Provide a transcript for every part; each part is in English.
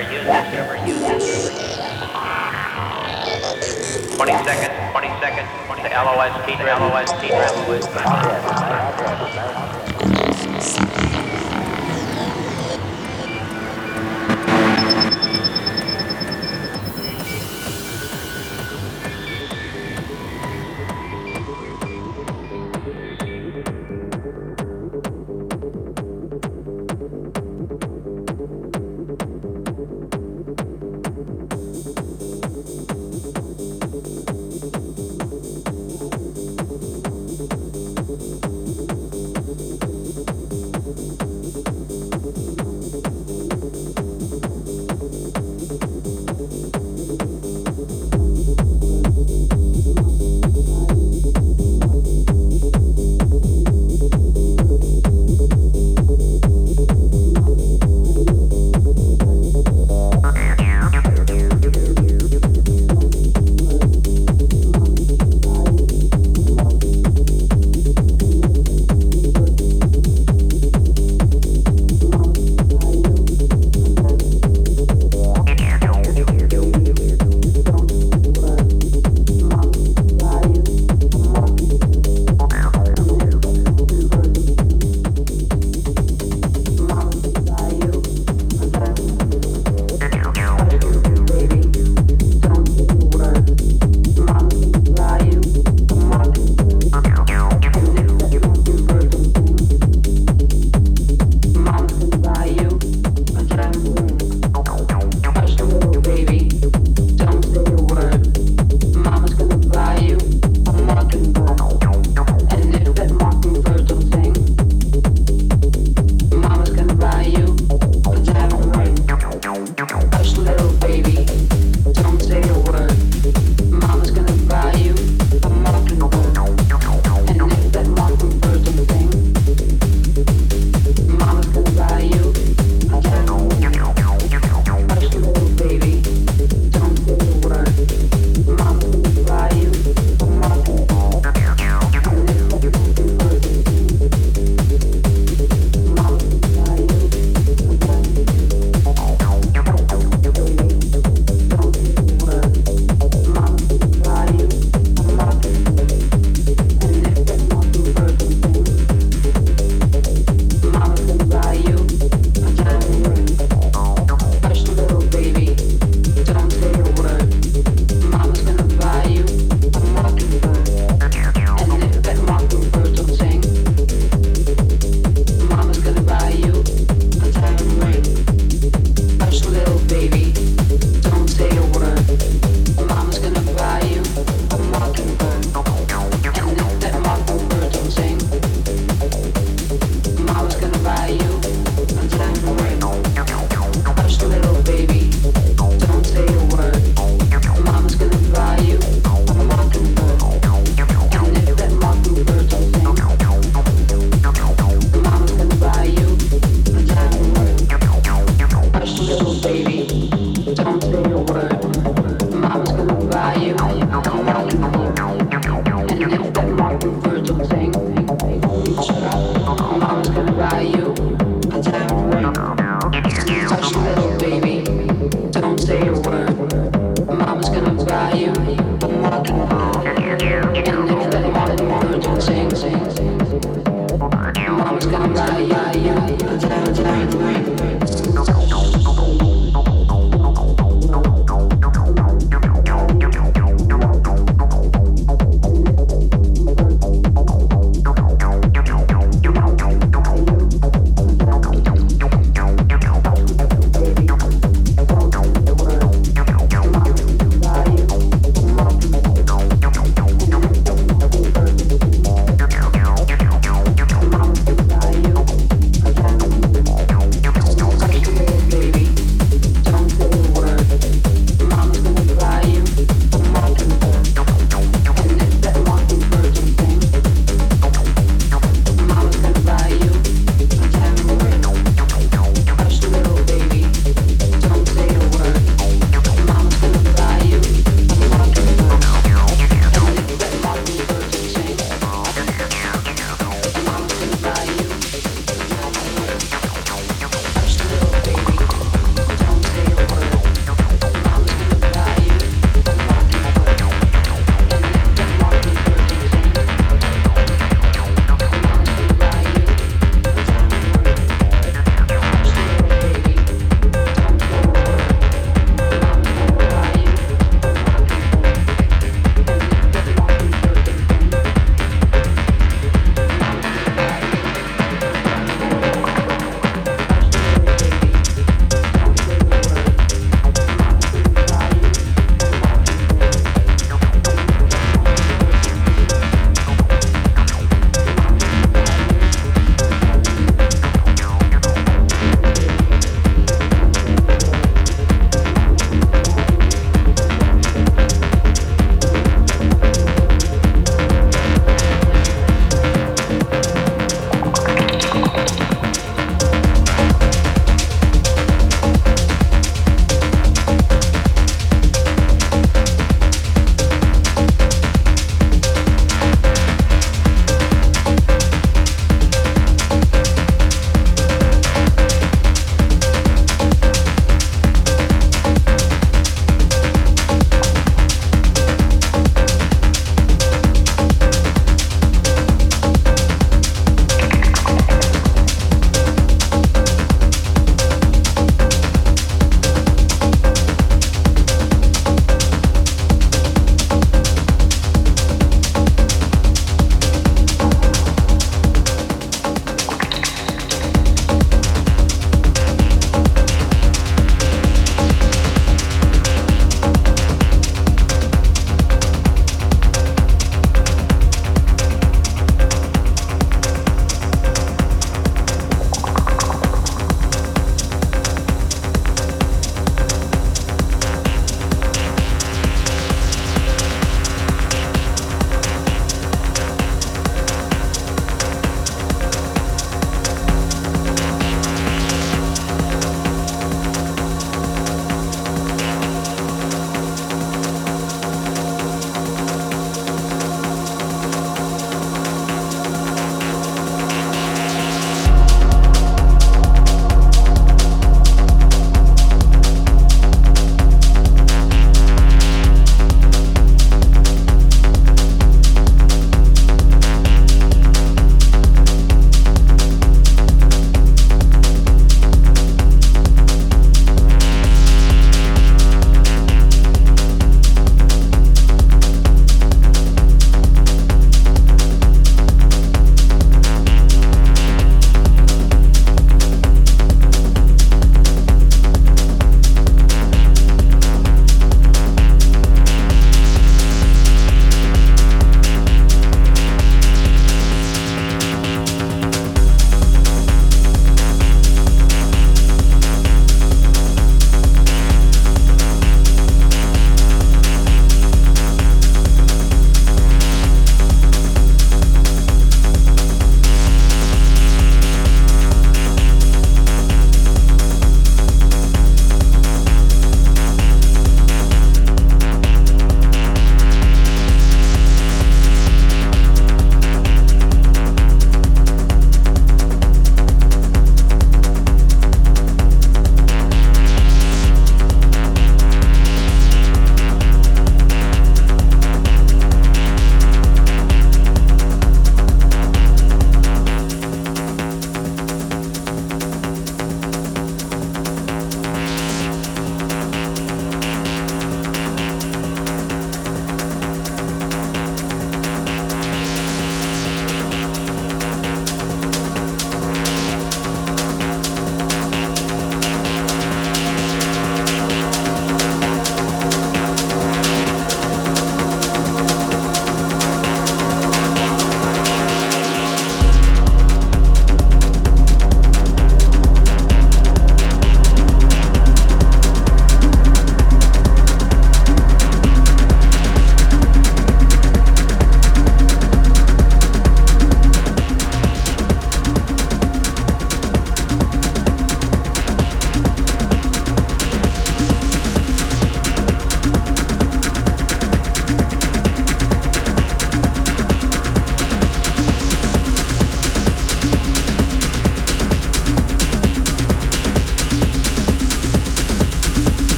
discover you, discover you, discover you. 20 seconds, 20 seconds, 20 LOS, T, LOS, T, LOS.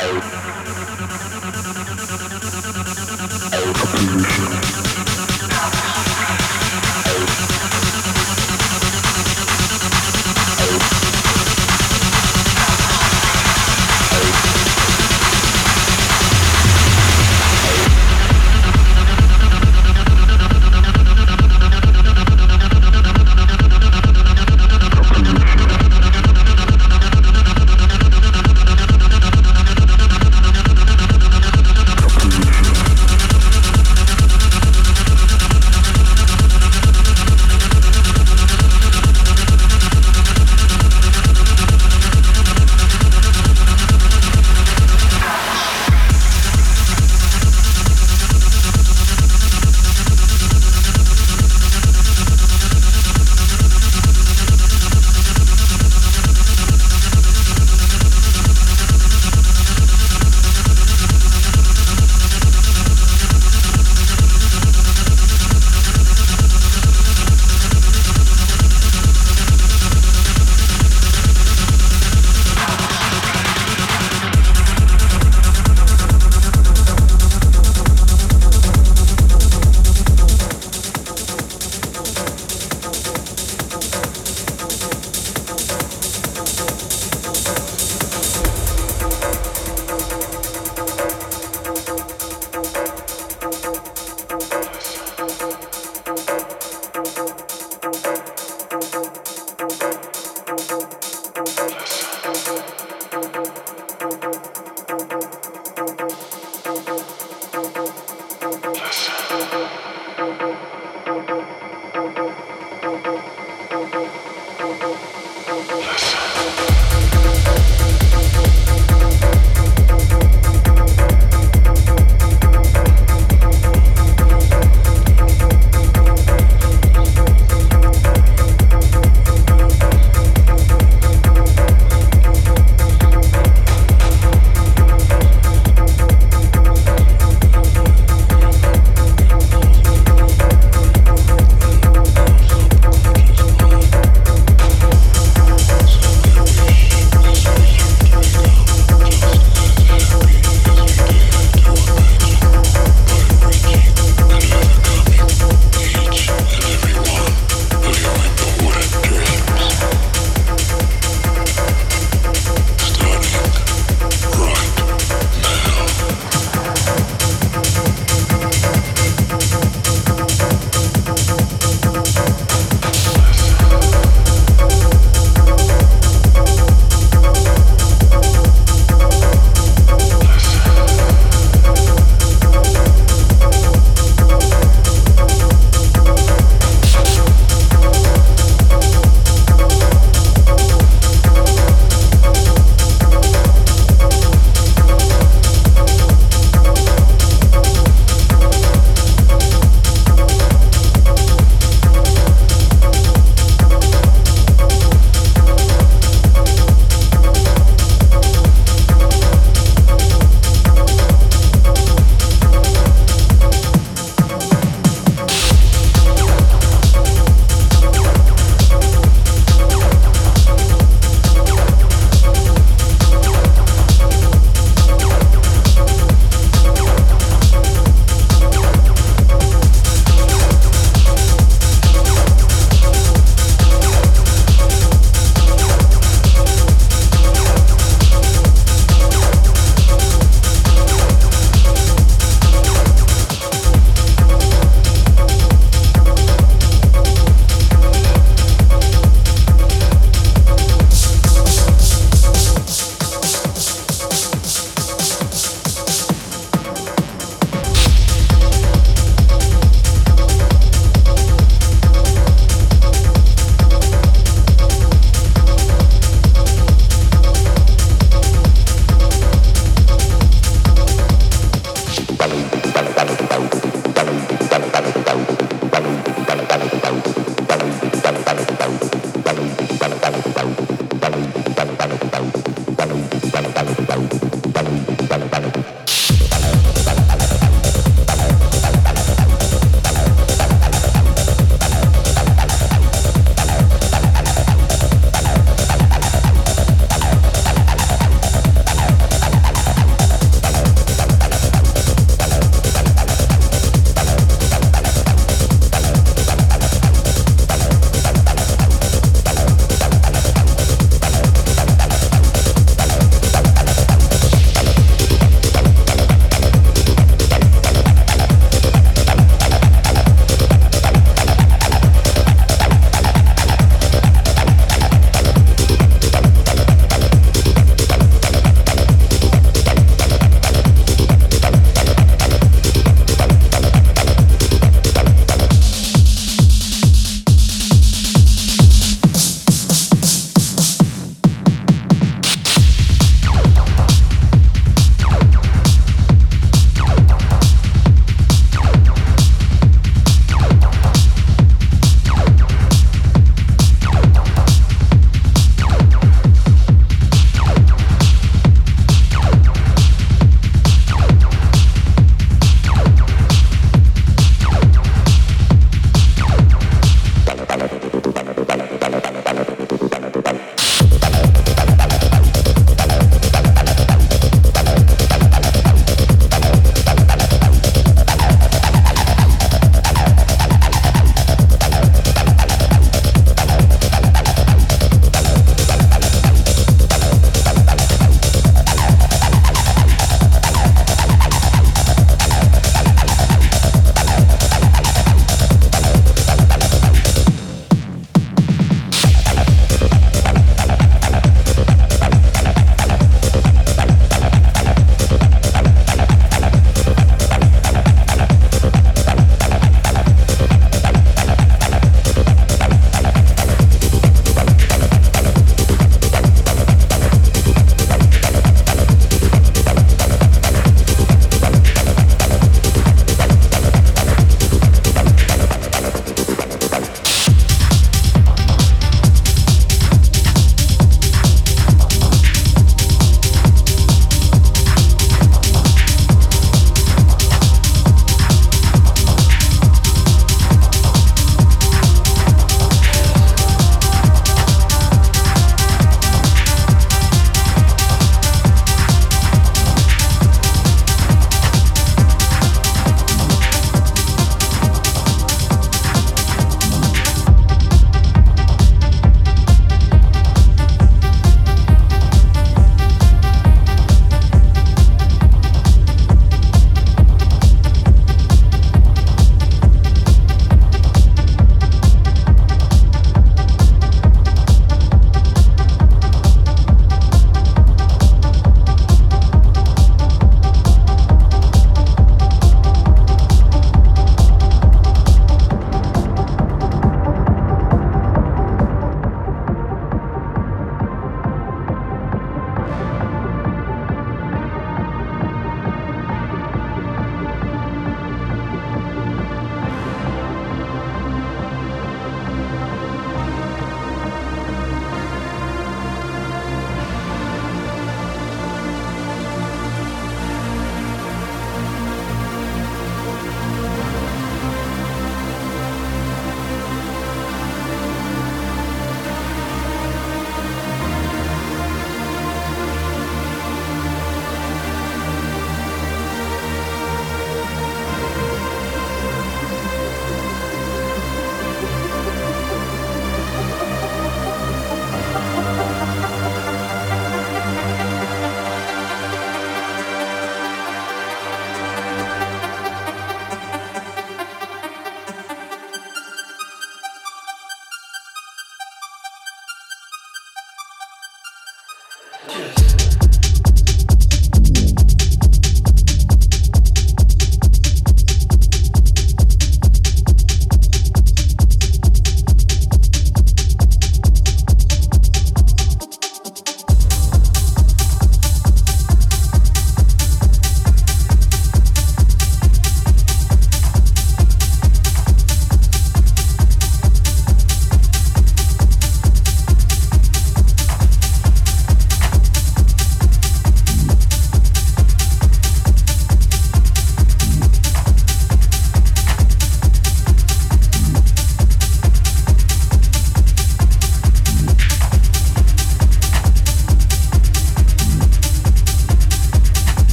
Eight.